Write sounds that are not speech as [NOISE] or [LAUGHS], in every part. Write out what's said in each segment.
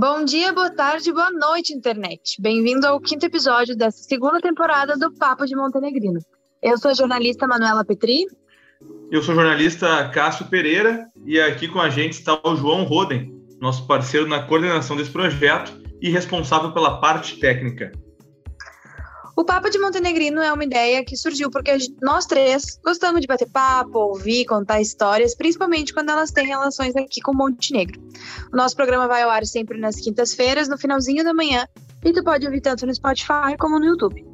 Bom dia, boa tarde, boa noite, internet. Bem-vindo ao quinto episódio dessa segunda temporada do Papo de Montenegrino. Eu sou a jornalista Manuela Petri. Eu sou o jornalista Cássio Pereira e aqui com a gente está o João Roden, nosso parceiro na coordenação desse projeto e responsável pela parte técnica. O Papo de Montenegrino é uma ideia que surgiu porque nós três gostamos de bater papo, ouvir, contar histórias, principalmente quando elas têm relações aqui com Montenegro. O nosso programa vai ao ar sempre nas quintas-feiras, no finalzinho da manhã, e tu pode ouvir tanto no Spotify como no YouTube.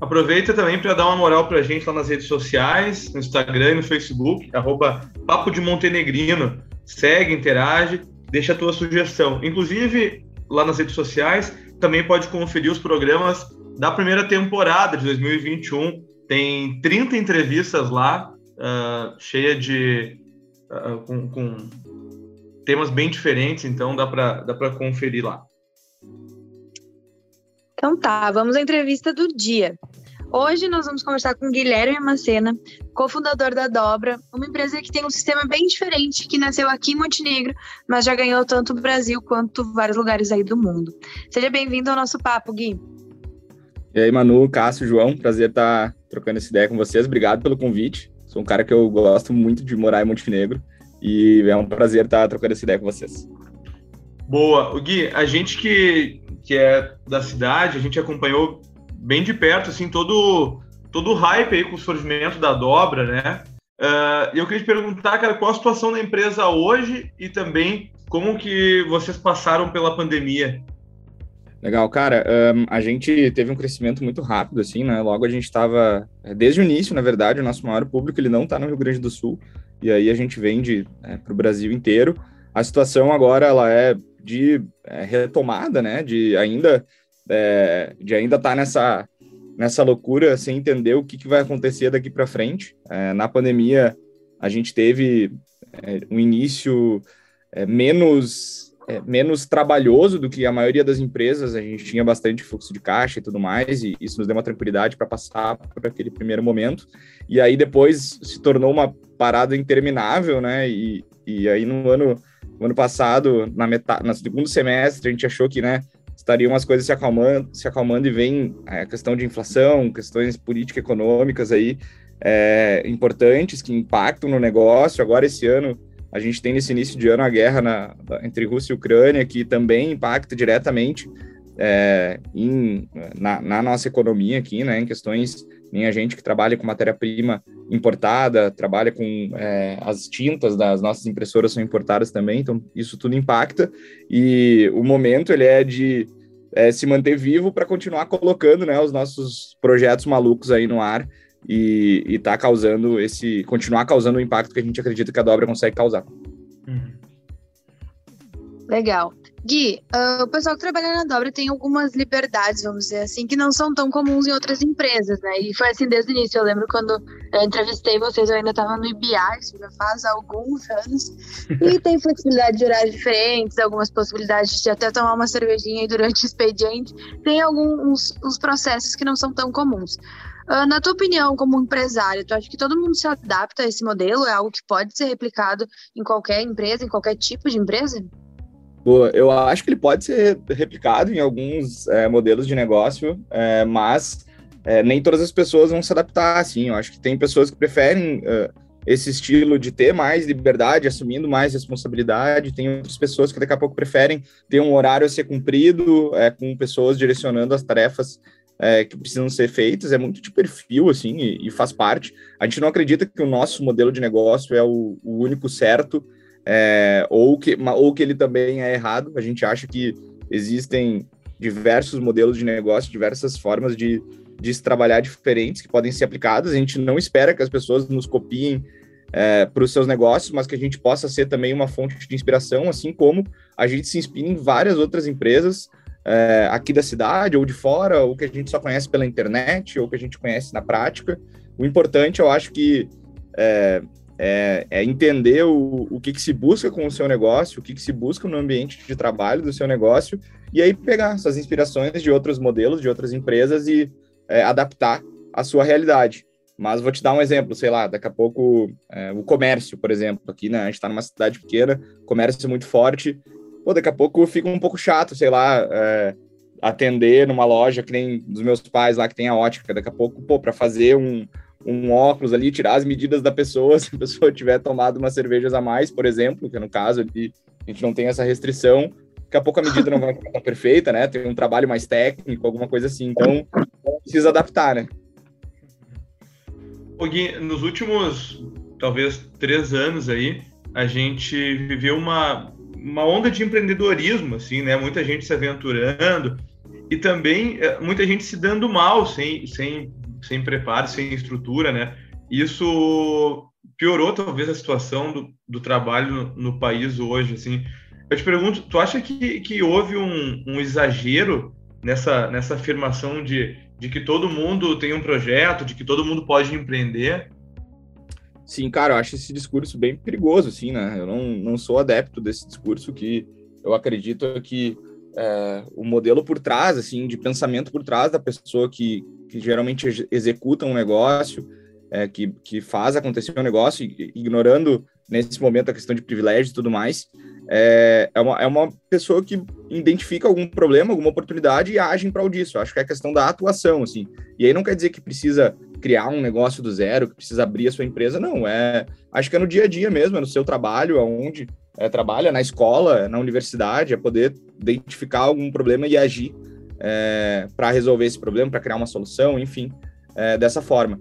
Aproveita também para dar uma moral para a gente lá nas redes sociais, no Instagram e no Facebook, arroba Papo de Montenegrino. Segue, interage, deixa a tua sugestão. Inclusive, lá nas redes sociais, também pode conferir os programas da primeira temporada de 2021. Tem 30 entrevistas lá, uh, cheia de. Uh, com, com, temas bem diferentes, então dá para dá conferir lá. Então tá, vamos à entrevista do dia. Hoje nós vamos conversar com Guilherme Macena, cofundador da Dobra, uma empresa que tem um sistema bem diferente, que nasceu aqui em Montenegro, mas já ganhou tanto o Brasil quanto vários lugares aí do mundo. Seja bem-vindo ao nosso papo, Gui. E aí, Manu, Cássio, João, prazer estar trocando essa ideia com vocês. Obrigado pelo convite. Sou um cara que eu gosto muito de morar em Montenegro e é um prazer estar trocando essa ideia com vocês. Boa. O Gui, a gente que, que é da cidade, a gente acompanhou bem de perto, assim, todo, todo o hype aí com o surgimento da dobra, né? Uh, eu queria te perguntar, cara, qual a situação da empresa hoje e também como que vocês passaram pela pandemia? Legal, cara. Um, a gente teve um crescimento muito rápido, assim, né? Logo a gente estava, é, desde o início, na verdade, o nosso maior público ele não está no Rio Grande do Sul e aí a gente vende é, para o Brasil inteiro. A situação agora ela é de é, retomada, né? De ainda é, de ainda estar tá nessa nessa loucura sem entender o que, que vai acontecer daqui para frente. É, na pandemia a gente teve é, um início menos é, menos trabalhoso do que a maioria das empresas, a gente tinha bastante fluxo de caixa e tudo mais, e isso nos deu uma tranquilidade para passar por aquele primeiro momento. E aí depois se tornou uma parada interminável, né? E, e aí no ano, no ano passado, na metade, no segundo semestre, a gente achou que, né, estariam as coisas se acalmando, se acalmando e vem a questão de inflação, questões político-econômicas aí é, importantes que impactam no negócio. Agora esse ano a gente tem nesse início de ano a guerra na, entre Rússia e Ucrânia, que também impacta diretamente é, em, na, na, nossa economia aqui, né, em questões, nem a gente que trabalha com matéria-prima importada, trabalha com é, as tintas das nossas impressoras são importadas também, então isso tudo impacta, e o momento ele é de é, se manter vivo para continuar colocando né, os nossos projetos malucos aí no ar, e, e tá causando esse. continuar causando o impacto que a gente acredita que a dobra consegue causar. Uhum. Legal. Gui, uh, o pessoal que trabalha na dobra tem algumas liberdades, vamos dizer assim, que não são tão comuns em outras empresas, né? E foi assim desde o início. Eu lembro quando eu entrevistei vocês, eu ainda estava no IBA, isso já faz alguns anos. E [LAUGHS] tem flexibilidade de horários diferentes, algumas possibilidades de até tomar uma cervejinha durante o expediente. Tem alguns os processos que não são tão comuns. Uh, na tua opinião, como empresário, tu acha que todo mundo se adapta a esse modelo? É algo que pode ser replicado em qualquer empresa, em qualquer tipo de empresa? Boa, eu acho que ele pode ser replicado em alguns é, modelos de negócio, é, mas é, nem todas as pessoas vão se adaptar assim. Eu acho que tem pessoas que preferem uh, esse estilo de ter mais liberdade, assumindo mais responsabilidade. Tem outras pessoas que daqui a pouco preferem ter um horário a ser cumprido, é, com pessoas direcionando as tarefas é, que precisam ser feitas, é muito de perfil, assim, e, e, faz parte. A gente não acredita que o nosso modelo de negócio é o, o único certo, é, ou, que, ou que ele também é errado. A gente acha que existem diversos modelos de negócio, diversas formas de, de se trabalhar diferentes que podem ser aplicadas. A gente não espera que as pessoas nos copiem é, para os seus negócios, mas que a gente possa ser também uma fonte de inspiração, assim como a gente se inspira em várias outras empresas é, aqui da cidade ou de fora, ou que a gente só conhece pela internet, ou que a gente conhece na prática. O importante, eu acho que é, é, é entender o, o que, que, se busca com o seu negócio, o que, que, se busca no ambiente de trabalho do seu negócio, e aí pegar essas inspirações de outros modelos, de outras empresas e adaptar a sua realidade. Mas vou te dar um exemplo, sei lá, daqui a pouco é, o comércio, por exemplo, aqui, né? A gente está numa cidade pequena, comércio muito forte, pô, daqui a pouco fica um pouco chato, sei lá, é, atender numa loja que nem dos meus pais lá que tem a ótica, daqui a pouco, pô, para fazer um, um óculos ali, tirar as medidas da pessoa, [LAUGHS] se a pessoa tiver tomado umas cervejas a mais, por exemplo, que no caso ali a gente não tem essa restrição, daqui a pouco a medida não vai ficar perfeita, né? Tem um trabalho mais técnico, alguma coisa assim. Então, precisa adaptar, né? Nos últimos, talvez, três anos aí, a gente viveu uma, uma onda de empreendedorismo, assim, né? Muita gente se aventurando e também eh, muita gente se dando mal, sem, sem sem preparo, sem estrutura, né? Isso piorou talvez a situação do, do trabalho no, no, país hoje, assim. Eu te pergunto, tu acha que, que houve um, um exagero nessa, nessa afirmação de, de que todo mundo tem um projeto, de que todo mundo pode empreender? Sim, cara, eu acho esse discurso bem perigoso, assim, né? Eu não, não sou adepto desse discurso que eu acredito que é, o modelo por trás, assim, de pensamento por trás da pessoa que, que geralmente executa um negócio, é, que, que faz acontecer um negócio, ignorando nesse momento a questão de privilégio e tudo mais, é, é, uma, é uma pessoa que identifica algum problema, alguma oportunidade e age em prol disso. Eu acho que é a questão da atuação, assim. E aí não quer dizer que precisa criar um negócio do zero, que precisa abrir a sua empresa, não. É, acho que é no dia a dia mesmo, é no seu trabalho, aonde é, trabalha, na escola, na universidade, é poder identificar algum problema e agir é, para resolver esse problema, para criar uma solução, enfim, é, dessa forma.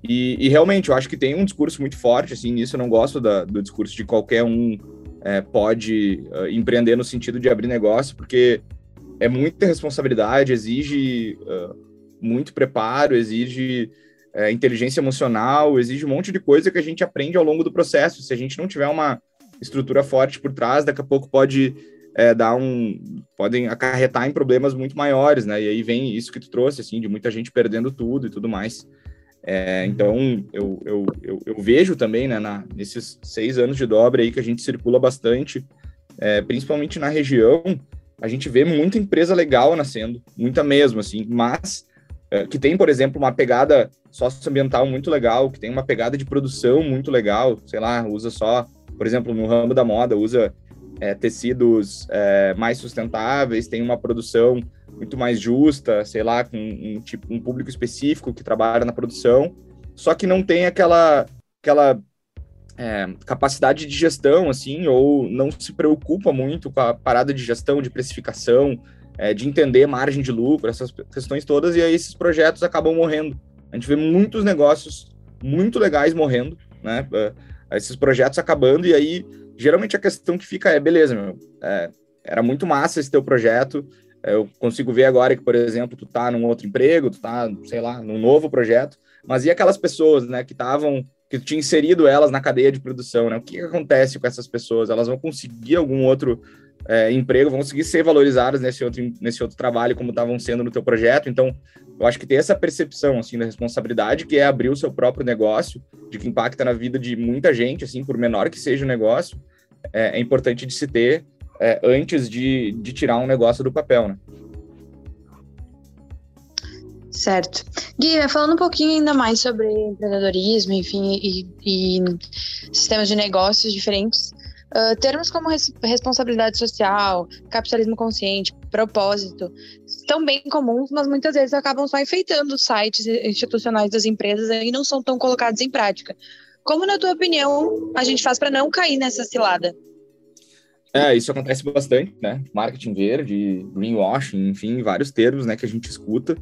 E, e, realmente, eu acho que tem um discurso muito forte, assim, nisso eu não gosto da, do discurso de qualquer um é, pode uh, empreender no sentido de abrir negócio, porque é muita responsabilidade, exige uh, muito preparo, exige uh, inteligência emocional, exige um monte de coisa que a gente aprende ao longo do processo. Se a gente não tiver uma estrutura forte por trás, daqui a pouco pode é, dar um podem acarretar em problemas muito maiores, né? E aí vem isso que tu trouxe, assim, de muita gente perdendo tudo e tudo mais. É, então, eu, eu, eu, eu, vejo também, né, na, nesses seis anos de dobra aí que a gente circula bastante, é, principalmente na região, a gente vê muita empresa legal nascendo, muita mesmo, assim, mas é, que tem, por exemplo, uma pegada socioambiental muito legal, que tem uma pegada de produção muito legal, sei lá, usa só, por exemplo, no ramo da moda, usa é, tecidos é, mais sustentáveis, tem uma produção muito mais justa, sei lá, com um, tipo, um público específico que trabalha na produção, só que não tem aquela, aquela é, capacidade de gestão, assim, ou não se preocupa muito com a parada de gestão, de precificação, é, de entender margem de lucro, essas questões todas, e aí esses projetos acabam morrendo. A gente vê muitos negócios muito legais morrendo, né? É, esses projetos acabando, e aí geralmente a questão que fica é, beleza, meu, é, era muito massa esse teu projeto, é, eu consigo ver agora que, por exemplo, tu tá num outro emprego, tu tá, sei lá, num novo projeto, mas e aquelas pessoas, né, que estavam, que tu tinha inserido elas na cadeia de produção, né? O que, que acontece com essas pessoas? Elas vão conseguir algum outro é, emprego, vão conseguir ser valorizadas nesse outro, nesse outro trabalho como estavam sendo no teu projeto? Então, eu acho que ter essa percepção, assim, da responsabilidade, que é abrir o seu próprio negócio, de que impacta na vida de muita gente, assim, por menor que seja o negócio, é, é importante de se ter é, antes de, de tirar um negócio do papel, né? Certo. Gui, falando um pouquinho ainda mais sobre empreendedorismo, enfim, e, e sistemas de negócios diferentes, uh, termos como res responsabilidade social, capitalismo consciente, propósito, são bem comuns, mas muitas vezes acabam só enfeitando os sites institucionais das empresas e não são tão colocados em prática. Como, na tua opinião, a gente faz para não cair nessa cilada? É, isso acontece bastante, né? Marketing verde, greenwashing, enfim, vários termos, né, que a gente escuta.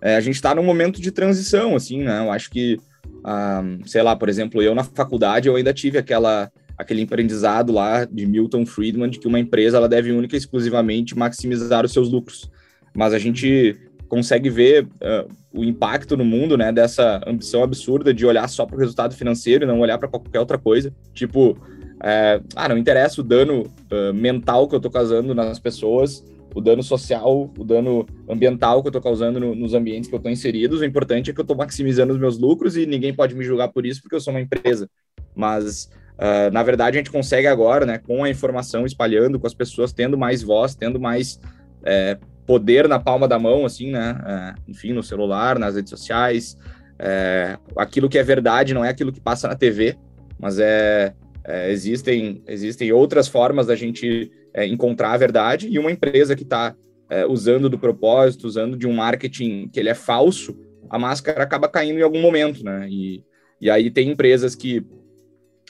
É, a gente está num momento de transição, assim, né? Eu acho que, ah, sei lá, por exemplo, eu na faculdade eu ainda tive aquela aquele aprendizado lá de Milton Friedman de que uma empresa ela deve única e exclusivamente maximizar os seus lucros. Mas a gente consegue ver uh, o impacto no mundo, né, dessa ambição absurda de olhar só para o resultado financeiro e não olhar para qualquer outra coisa. Tipo, é, ah, não interessa o dano uh, mental que eu estou causando nas pessoas, o dano social, o dano ambiental que eu estou causando no, nos ambientes que eu estou inserido. O importante é que eu estou maximizando os meus lucros e ninguém pode me julgar por isso porque eu sou uma empresa. Mas Uh, na verdade, a gente consegue agora, né, com a informação espalhando, com as pessoas tendo mais voz, tendo mais é, poder na palma da mão, assim, né? É, enfim, no celular, nas redes sociais. É, aquilo que é verdade não é aquilo que passa na TV, mas é, é, existem, existem outras formas da gente é, encontrar a verdade, e uma empresa que está é, usando do propósito, usando de um marketing que ele é falso, a máscara acaba caindo em algum momento, né? E, e aí tem empresas que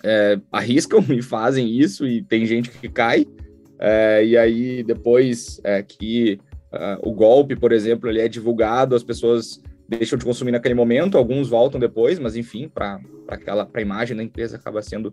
é, arriscam [LAUGHS] e fazem isso, e tem gente que cai, e aí depois que uh, o golpe, por exemplo, ele é divulgado, as pessoas deixam de consumir naquele momento, alguns voltam depois, mas enfim, para aquela a imagem da empresa acaba sendo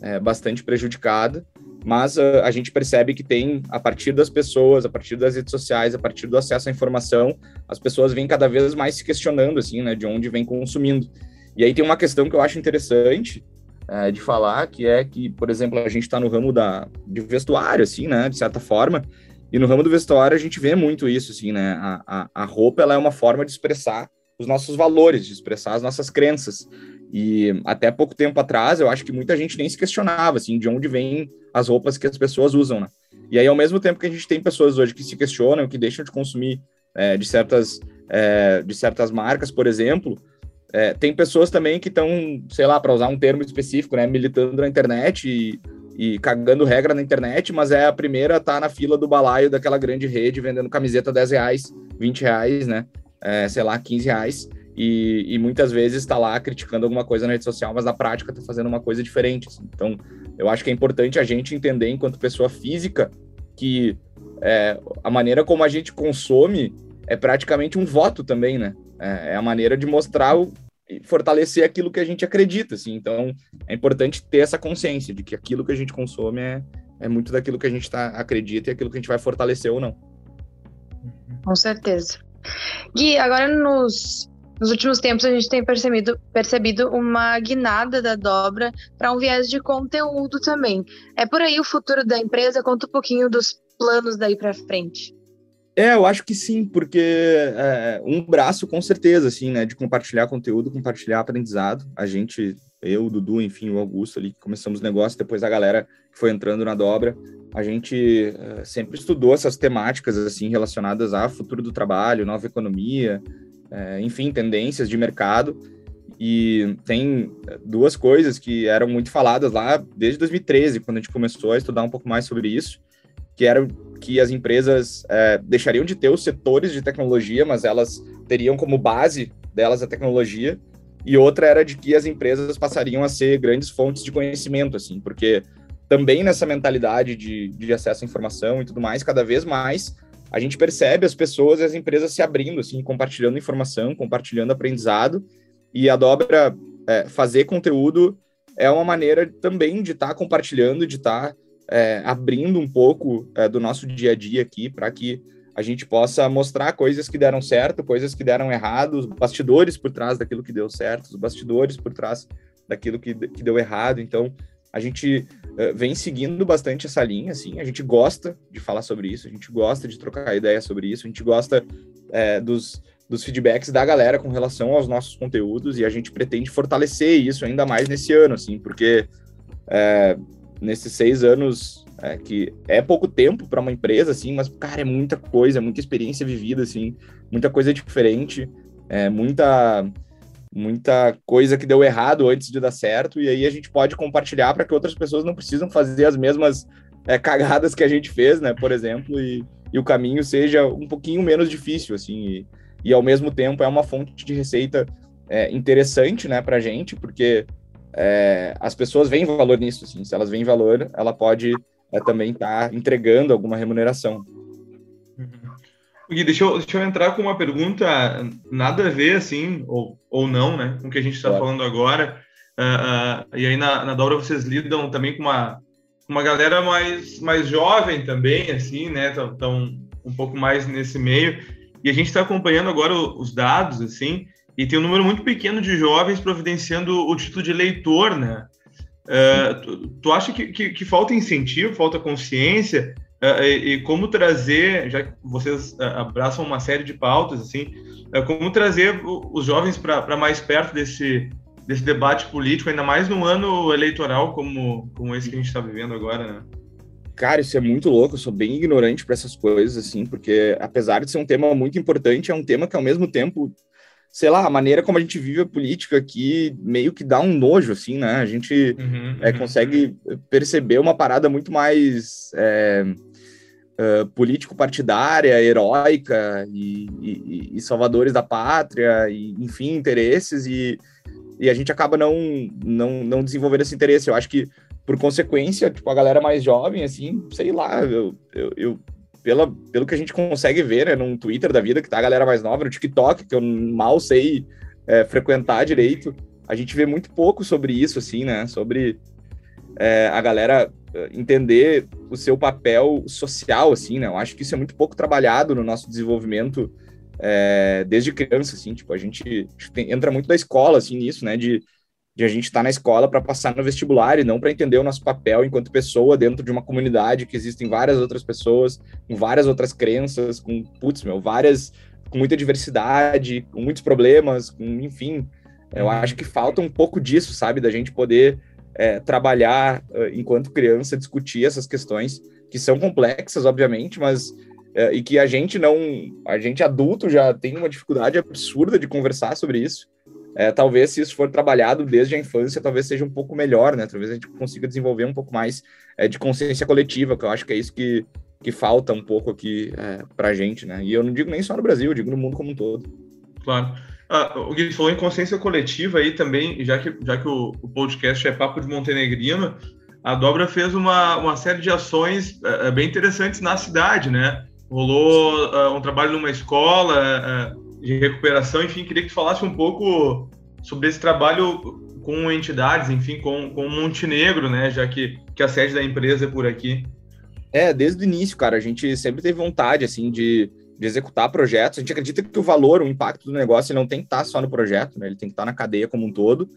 é, bastante prejudicada. Mas uh, a gente percebe que tem, a partir das pessoas, a partir das redes sociais, a partir do acesso à informação, as pessoas vêm cada vez mais se questionando, assim, né, de onde vem consumindo. E aí tem uma questão que eu acho interessante uh, de falar, que é que, por exemplo, a gente está no ramo da, de vestuário, assim, né, de certa forma, e no ramo do vestuário a gente vê muito isso, assim, né, a, a, a roupa, ela é uma forma de expressar os nossos valores, de expressar as nossas crenças. E até pouco tempo atrás, eu acho que muita gente nem se questionava, assim, de onde vêm as roupas que as pessoas usam, né? E aí, ao mesmo tempo que a gente tem pessoas hoje que se questionam, que deixam de consumir é, de, certas, é, de certas marcas, por exemplo, é, tem pessoas também que estão, sei lá, para usar um termo específico, né, militando na internet e, e, cagando regra na internet, mas é a primeira tá na fila do balaio daquela grande rede vendendo camiseta 10 reais, 20 reais, né? É, sei lá, 15 reais e, e muitas vezes está lá criticando alguma coisa na rede social, mas na prática está fazendo uma coisa diferente. Assim. Então, eu acho que é importante a gente entender, enquanto pessoa física, que é, a maneira como a gente consome é praticamente um voto também, né? É, é a maneira de mostrar o, fortalecer aquilo que a gente acredita, assim. Então, é importante ter essa consciência de que aquilo que a gente consome é, é muito daquilo que a gente tá, acredita e aquilo que a gente vai fortalecer ou não. Com certeza. Gui, agora nos nos últimos tempos, a gente tem percebido, percebido uma guinada da dobra para um viés de conteúdo também. É por aí o futuro da empresa? Conta um pouquinho dos planos daí para frente. É, eu acho que sim, porque é, um braço com certeza, assim, né, de compartilhar conteúdo, compartilhar aprendizado. A gente, eu, o Dudu, enfim, o Augusto ali, começamos o negócio, depois a galera que foi entrando na dobra, a gente é, sempre estudou essas temáticas, assim, relacionadas a futuro do trabalho, nova economia, é, enfim, tendências de mercado. E tem duas coisas que eram muito faladas lá desde 2013, quando a gente começou a estudar um pouco mais sobre isso, que era que as empresas é, deixariam de ter os setores de tecnologia, mas elas teriam como base delas a tecnologia, e outra era de que as empresas passariam a ser grandes fontes de conhecimento, assim, porque também nessa mentalidade de, de acesso à informação e tudo mais, cada vez mais a gente percebe as pessoas e as empresas se abrindo, assim, compartilhando informação, compartilhando aprendizado, e a Dobra é, fazer conteúdo é uma maneira também de estar tá compartilhando, de estar tá, é, abrindo um pouco é, do nosso dia a dia aqui, para que a gente possa mostrar coisas que deram certo, coisas que deram errado, os bastidores por trás daquilo que deu certo, os bastidores por trás daquilo que, que deu errado. Então, a gente uh, vem seguindo bastante essa linha, assim, a gente gosta de falar sobre isso, a gente gosta de trocar ideia sobre isso, a gente gosta uh, dos, dos feedbacks da galera com relação aos nossos conteúdos e a gente pretende fortalecer isso ainda mais nesse ano, assim, porque uh, nesses seis anos que é pouco tempo para uma empresa, assim, mas, cara, é muita coisa, muita experiência vivida, assim, muita coisa diferente, é, muita muita coisa que deu errado antes de dar certo, e aí a gente pode compartilhar para que outras pessoas não precisam fazer as mesmas é, cagadas que a gente fez, né, por exemplo, e, e o caminho seja um pouquinho menos difícil, assim, e, e ao mesmo tempo é uma fonte de receita é, interessante, né, para gente, porque é, as pessoas veem valor nisso, assim, se elas veem valor, ela pode é, também estar tá entregando alguma remuneração. Uhum. Gui, deixa eu, deixa eu entrar com uma pergunta nada a ver, assim, ou, ou não, né, com o que a gente está claro. falando agora. Uh, uh, e aí na, na Dobra vocês lidam também com uma, uma galera mais, mais jovem também, assim, né, estão um pouco mais nesse meio. E a gente está acompanhando agora os dados, assim, e tem um número muito pequeno de jovens providenciando o título de eleitor, né? Uh, tu, tu acha que, que, que falta incentivo, falta consciência Uh, e, e, como trazer, já que vocês uh, abraçam uma série de pautas, assim, uh, como trazer os jovens para mais perto desse, desse debate político, ainda mais num ano eleitoral como, como esse que a gente está vivendo agora, né? Cara, isso é muito louco, eu sou bem ignorante para essas coisas, assim, porque apesar de ser um tema muito importante, é um tema que ao mesmo tempo sei lá, a maneira como a gente vive a política aqui meio que dá um nojo, assim, né? A gente uhum, é, uhum. consegue perceber uma parada muito mais. É, uh, político-partidária, heróica e, e, e, salvadores da pátria, e, enfim, interesses, e, e a gente acaba não, não, não desenvolvendo esse interesse. Eu acho que, por consequência, tipo, a galera mais jovem, assim, sei lá, eu, eu, eu pela, pelo que a gente consegue ver, né, num Twitter da vida, que tá a galera mais nova, no TikTok, que eu mal sei é, frequentar direito, a gente vê muito pouco sobre isso, assim, né, sobre é, a galera é, entender o seu papel social, assim, né, eu acho que isso é muito pouco trabalhado no nosso desenvolvimento é, desde criança, assim, tipo, a gente entra muito da escola, assim, nisso, né, de de a gente estar tá na escola para passar no vestibular e não para entender o nosso papel enquanto pessoa dentro de uma comunidade que existem várias outras pessoas, com várias outras crenças, com, putz, meu, várias, com muita diversidade, com muitos problemas, com, enfim. Eu uhum. acho que falta um pouco disso, sabe, da gente poder é, trabalhar uh, enquanto criança, discutir essas questões que são complexas, obviamente, mas uh, e que a gente não, a gente adulto já tem uma dificuldade absurda de conversar sobre isso é, talvez se isso for trabalhado desde a infância, talvez seja um pouco melhor, né? Talvez a gente consiga desenvolver um pouco mais é, de consciência coletiva, que eu acho que é isso que, que falta um pouco aqui é, para a gente, né? E eu não digo nem só no Brasil, eu digo no mundo como um todo. Claro. Ah, o Gui falou em consciência coletiva aí também, já que, já que o, o podcast é Papo de Montenegrino, a Dobra fez uma, uma série de ações é bem interessantes na cidade, né? Rolou uh, um trabalho numa escola, uh, de recuperação. Enfim, queria que tu falasse um pouco sobre esse trabalho com entidades, enfim, com, com Montenegro, né? Já que, que a sede da empresa é por aqui. É, desde o início, cara, a gente sempre teve vontade, assim, de, de executar projetos. A gente acredita que o valor, o impacto do negócio, não tem que estar só no projeto, né? Ele tem que estar na cadeia como um todo.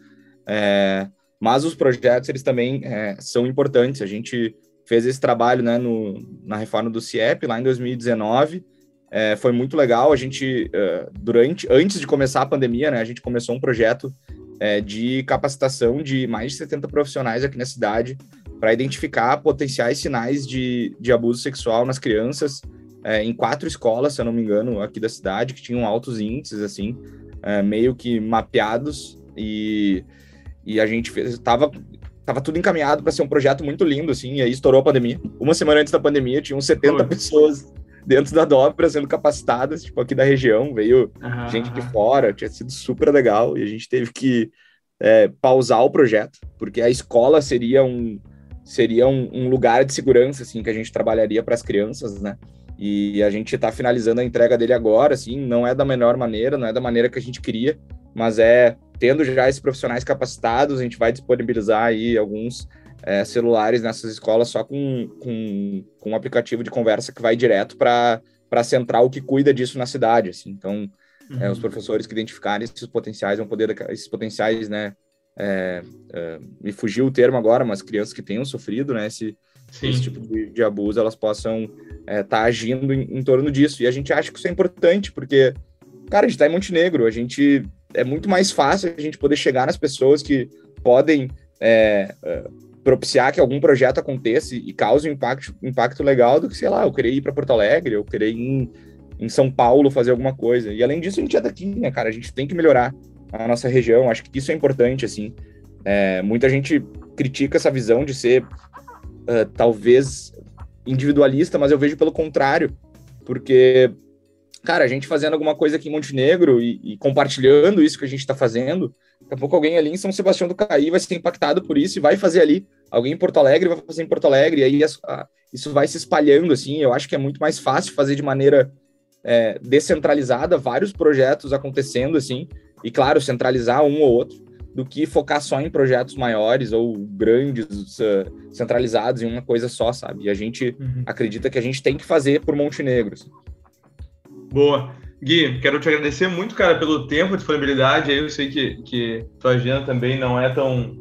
É, mas os projetos, eles também é, são importantes. A gente fez esse trabalho, né, no, na reforma do CIEP, lá em 2019, é, foi muito legal. A gente, uh, durante, antes de começar a pandemia, né, a gente começou um projeto é, de capacitação de mais de 70 profissionais aqui na cidade para identificar potenciais sinais de, de abuso sexual nas crianças é, em quatro escolas, se eu não me engano, aqui da cidade, que tinham altos índices, assim, é, meio que mapeados. E, e a gente fez, tava, tava tudo encaminhado para ser um projeto muito lindo, assim, e aí estourou a pandemia. Uma semana antes da pandemia, tinham 70 Oi. pessoas dentro da dobra sendo capacitadas, tipo, aqui da região, veio uhum. gente de fora, tinha sido super legal, e a gente teve que é, pausar o projeto, porque a escola seria um, seria um, um lugar de segurança, assim, que a gente trabalharia para as crianças, né? E a gente está finalizando a entrega dele agora, assim, não é da melhor maneira, não é da maneira que a gente queria, mas é tendo já esses profissionais capacitados, a gente vai disponibilizar aí alguns é, celulares nessas escolas só com, com, com um aplicativo de conversa que vai direto para a central que cuida disso na cidade. Assim. Então, uhum. é, os uhum. professores que identificarem esses potenciais vão poder, esses potenciais, né? É, é, me fugiu o termo agora, mas crianças que tenham sofrido, né? Esse, esse tipo de, de, abuso, elas possam estar é, tá agindo em, em torno disso. E a gente acha que isso é importante, porque, cara, a gente está em Montenegro, a gente é muito mais fácil a gente poder chegar nas pessoas que podem é, é propiciar que algum projeto aconteça e cause um impacto, impacto legal do que, sei lá, eu querer ir para Porto Alegre, eu querer ir em, em São Paulo fazer alguma coisa. E além disso, a gente é daqui, né, cara? A gente tem que melhorar a nossa região. Acho que isso é importante, assim. É, muita gente critica essa visão de ser uh, talvez individualista, mas eu vejo pelo contrário, porque, cara, a gente fazendo alguma coisa aqui em Montenegro e, e compartilhando isso que a gente está fazendo, Daqui a pouco alguém ali em São Sebastião do Caí vai ser impactado por isso e vai fazer ali. Alguém em Porto Alegre vai fazer em Porto Alegre, e aí a, isso vai se espalhando, assim. Eu acho que é muito mais fácil fazer de maneira é, descentralizada, vários projetos acontecendo, assim, e claro, centralizar um ou outro, do que focar só em projetos maiores ou grandes, uh, centralizados em uma coisa só, sabe? E a gente uhum. acredita que a gente tem que fazer por Montenegro. Assim. Boa. Gui, quero te agradecer muito, cara, pelo tempo, disponibilidade. Eu sei que, que tua agenda também não é tão,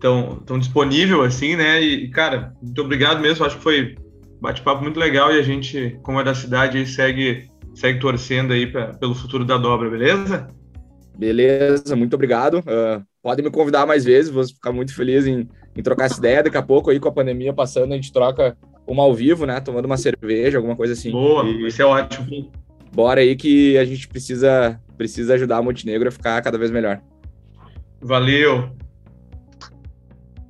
tão, tão disponível assim, né? E, cara, muito obrigado mesmo. Acho que foi bate-papo muito legal e a gente, como é da cidade, aí segue, segue torcendo aí pra, pelo futuro da dobra, beleza? Beleza, muito obrigado. Uh, podem me convidar mais vezes, vou ficar muito feliz em, em trocar essa ideia. Daqui a pouco, aí com a pandemia passando, a gente troca uma ao vivo, né? Tomando uma cerveja, alguma coisa assim. Boa, e, isso é ótimo bora aí que a gente precisa, precisa ajudar a Montenegro a ficar cada vez melhor. Valeu.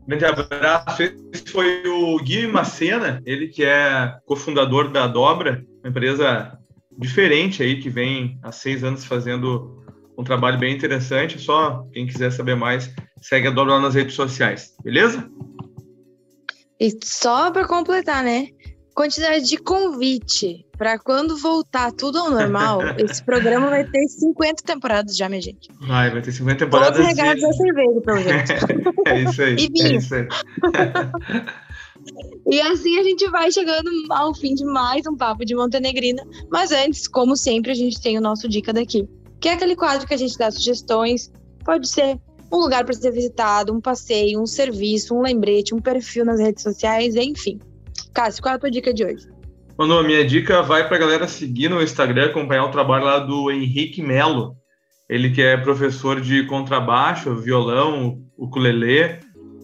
Grande abraço. Esse foi o Gui Macena, ele que é cofundador da Dobra, uma empresa diferente aí, que vem há seis anos fazendo um trabalho bem interessante. Só quem quiser saber mais, segue a Dobra lá nas redes sociais, beleza? E só para completar, né? Quantidade de convite para quando voltar tudo ao normal, [LAUGHS] esse programa vai ter 50 temporadas já, minha gente. Vai, vai ter 50 temporadas. Todos regados a cerveja, pelo jeito. [LAUGHS] é isso aí. E vinho. É isso aí. [LAUGHS] E assim a gente vai chegando ao fim de mais um papo de Montenegrina. Mas antes, como sempre, a gente tem o nosso Dica daqui, que é aquele quadro que a gente dá sugestões. Pode ser um lugar para ser visitado, um passeio, um serviço, um lembrete, um perfil nas redes sociais, enfim. Cássio, qual é a tua dica de hoje? Mano, a minha dica vai para a galera seguir no Instagram, acompanhar o trabalho lá do Henrique Melo. Ele que é professor de contrabaixo, violão, ukulele,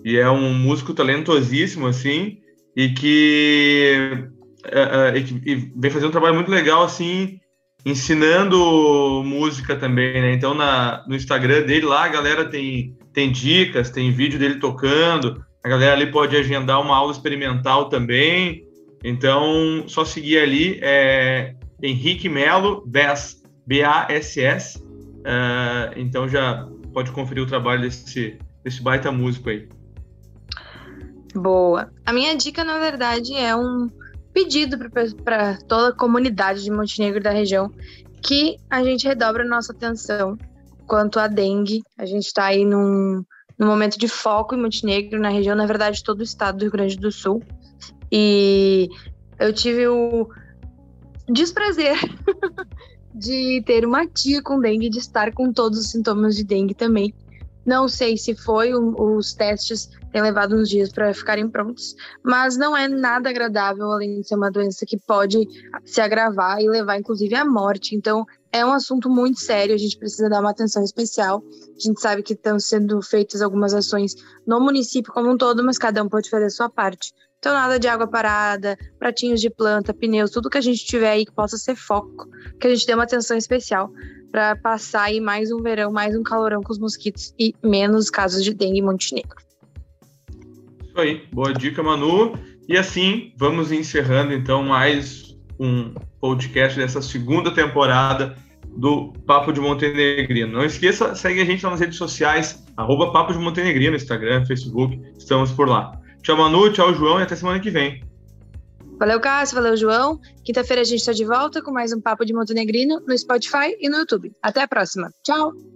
e é um músico talentosíssimo, assim, e que, é, é, e vem fazendo um trabalho muito legal, assim, ensinando música também, né? Então, na, no Instagram dele lá, a galera tem, tem dicas, tem vídeo dele tocando, a galera ali pode agendar uma aula experimental também. Então, só seguir ali, é Henrique Melo, BASS, B-A-S-S. Uh, então, já pode conferir o trabalho desse, desse baita músico aí. Boa. A minha dica, na verdade, é um pedido para toda a comunidade de Montenegro da região que a gente redobre a nossa atenção quanto à dengue. A gente está aí num, num momento de foco em Montenegro, na região, na verdade, todo o estado do Rio Grande do Sul. E eu tive o desprazer [LAUGHS] de ter uma tia com dengue, de estar com todos os sintomas de dengue também. Não sei se foi, os testes têm levado uns dias para ficarem prontos, mas não é nada agradável, além de ser uma doença que pode se agravar e levar, inclusive, à morte. Então, é um assunto muito sério, a gente precisa dar uma atenção especial. A gente sabe que estão sendo feitas algumas ações no município como um todo, mas cada um pode fazer a sua parte. Então, nada de água parada, pratinhos de planta, pneus, tudo que a gente tiver aí que possa ser foco, que a gente dê uma atenção especial para passar aí mais um verão, mais um calorão com os mosquitos e menos casos de dengue em Montenegro. Isso aí, boa dica, Manu. E assim, vamos encerrando então mais um podcast dessa segunda temporada do Papo de Montenegrino. Não esqueça, segue a gente nas redes sociais, arroba Papo de Montenegrino, Instagram, Facebook, estamos por lá. Tchau, Manu, tchau, João, e até semana que vem. Valeu, Cássio, valeu, João. Quinta-feira a gente está de volta com mais um Papo de Montenegrino no Spotify e no YouTube. Até a próxima. Tchau!